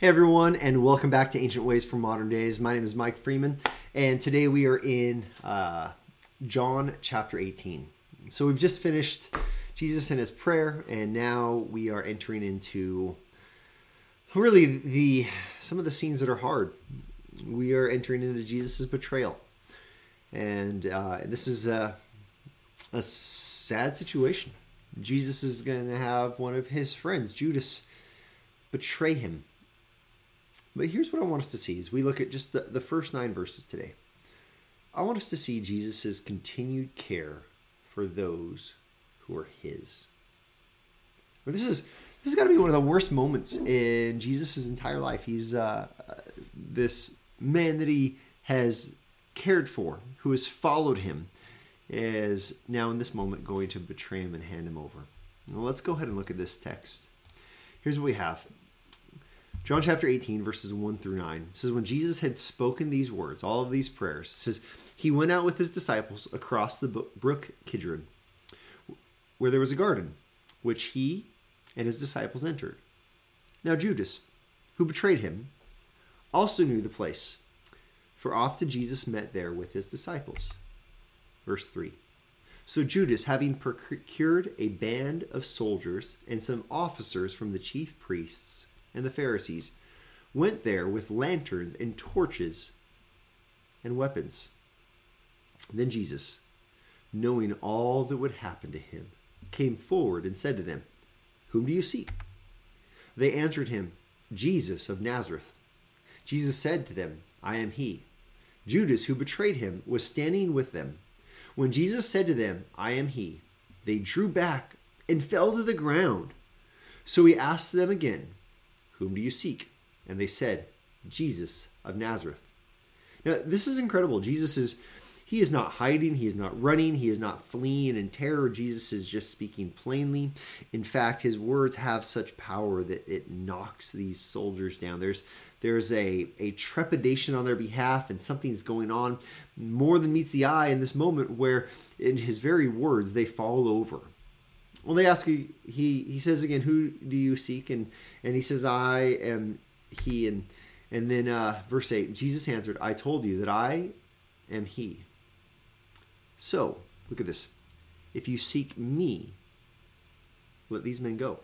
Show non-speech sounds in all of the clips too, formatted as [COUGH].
Hey everyone, and welcome back to Ancient Ways for Modern Days. My name is Mike Freeman, and today we are in uh, John chapter 18. So we've just finished Jesus and his prayer, and now we are entering into really the some of the scenes that are hard. We are entering into Jesus' betrayal, and uh, this is a, a sad situation. Jesus is going to have one of his friends, Judas, betray him but here's what I want us to see as we look at just the, the first nine verses today. I want us to see Jesus' continued care for those who are his. But this is this has got to be one of the worst moments in Jesus' entire life. He's uh, this man that he has cared for, who has followed him, is now in this moment going to betray him and hand him over. Well, let's go ahead and look at this text. Here's what we have John chapter 18, verses 1 through 9 says, When Jesus had spoken these words, all of these prayers, says, He went out with his disciples across the brook Kidron, where there was a garden, which he and his disciples entered. Now Judas, who betrayed him, also knew the place, for often Jesus met there with his disciples. Verse 3. So Judas, having procured a band of soldiers and some officers from the chief priests, and the Pharisees went there with lanterns and torches and weapons. Then Jesus, knowing all that would happen to him, came forward and said to them, Whom do you seek? They answered him, Jesus of Nazareth. Jesus said to them, I am he. Judas, who betrayed him, was standing with them. When Jesus said to them, I am he, they drew back and fell to the ground. So he asked them again, whom do you seek? And they said, Jesus of Nazareth. Now, this is incredible. Jesus is. He is not hiding. He is not running. He is not fleeing in terror. Jesus is just speaking plainly. In fact, his words have such power that it knocks these soldiers down. There's there's a, a trepidation on their behalf, and something's going on more than meets the eye in this moment where, in his very words, they fall over well, they ask he he says again, "Who do you seek?" and and he says, "I am he." And and then uh, verse eight, Jesus answered, "I told you that I am he." So look at this: if you seek me, let these men go.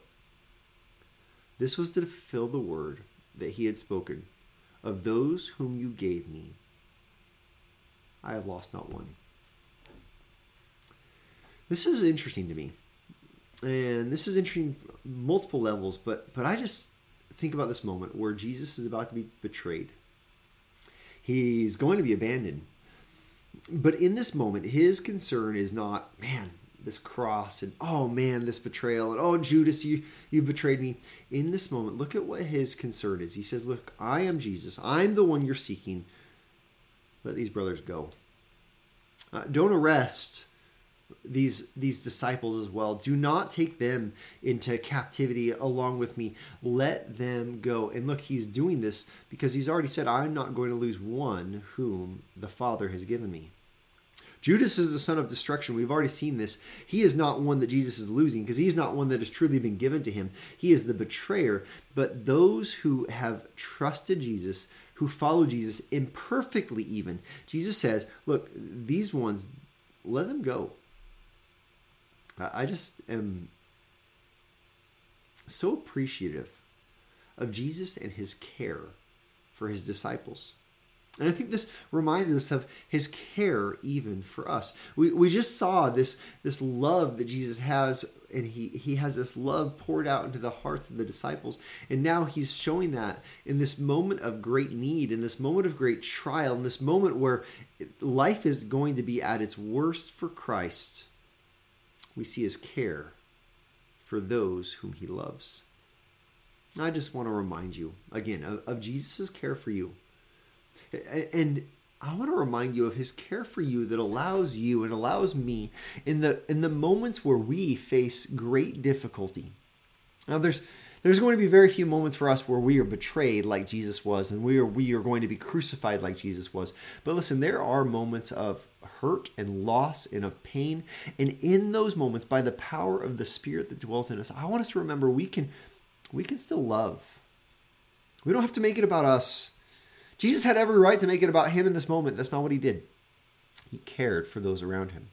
This was to fulfill the word that he had spoken of those whom you gave me. I have lost not one. This is interesting to me and this is interesting multiple levels but but i just think about this moment where jesus is about to be betrayed. He's going to be abandoned. But in this moment his concern is not man this cross and oh man this betrayal and oh judas you you've betrayed me. In this moment look at what his concern is. He says look i am jesus. I'm the one you're seeking. Let these brothers go. Uh, don't arrest these these disciples as well do not take them into captivity along with me let them go and look he's doing this because he's already said i'm not going to lose one whom the father has given me Judas is the son of destruction. We've already seen this. He is not one that Jesus is losing because he's not one that has truly been given to him. He is the betrayer. But those who have trusted Jesus, who follow Jesus imperfectly, even, Jesus says, Look, these ones, let them go. I just am so appreciative of Jesus and his care for his disciples. And I think this reminds us of his care even for us. We, we just saw this, this love that Jesus has, and he, he has this love poured out into the hearts of the disciples. And now he's showing that in this moment of great need, in this moment of great trial, in this moment where life is going to be at its worst for Christ we see his care for those whom he loves. I just want to remind you again of, of Jesus' care for you. And I want to remind you of his care for you that allows you and allows me in the in the moments where we face great difficulty. Now there's there's going to be very few moments for us where we are betrayed like Jesus was and we are we are going to be crucified like Jesus was. But listen, there are moments of hurt and loss and of pain. And in those moments, by the power of the Spirit that dwells in us, I want us to remember we can we can still love. We don't have to make it about us. Jesus had every right to make it about him in this moment. That's not what he did. He cared for those around him.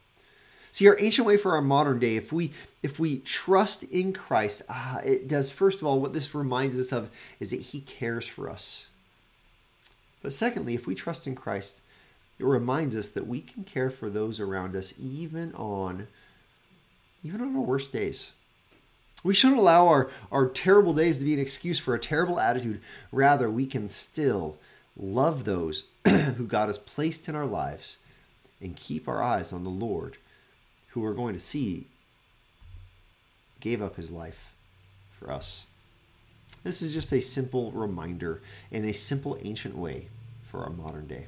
See, our ancient way for our modern day, if we if we trust in Christ, ah, it does first of all what this reminds us of is that He cares for us. But secondly, if we trust in Christ, it reminds us that we can care for those around us even on even on our worst days. We shouldn't allow our, our terrible days to be an excuse for a terrible attitude. Rather, we can still love those [CLEARS THROAT] who God has placed in our lives and keep our eyes on the Lord, who we're going to see gave up his life for us. This is just a simple reminder in a simple ancient way for our modern day.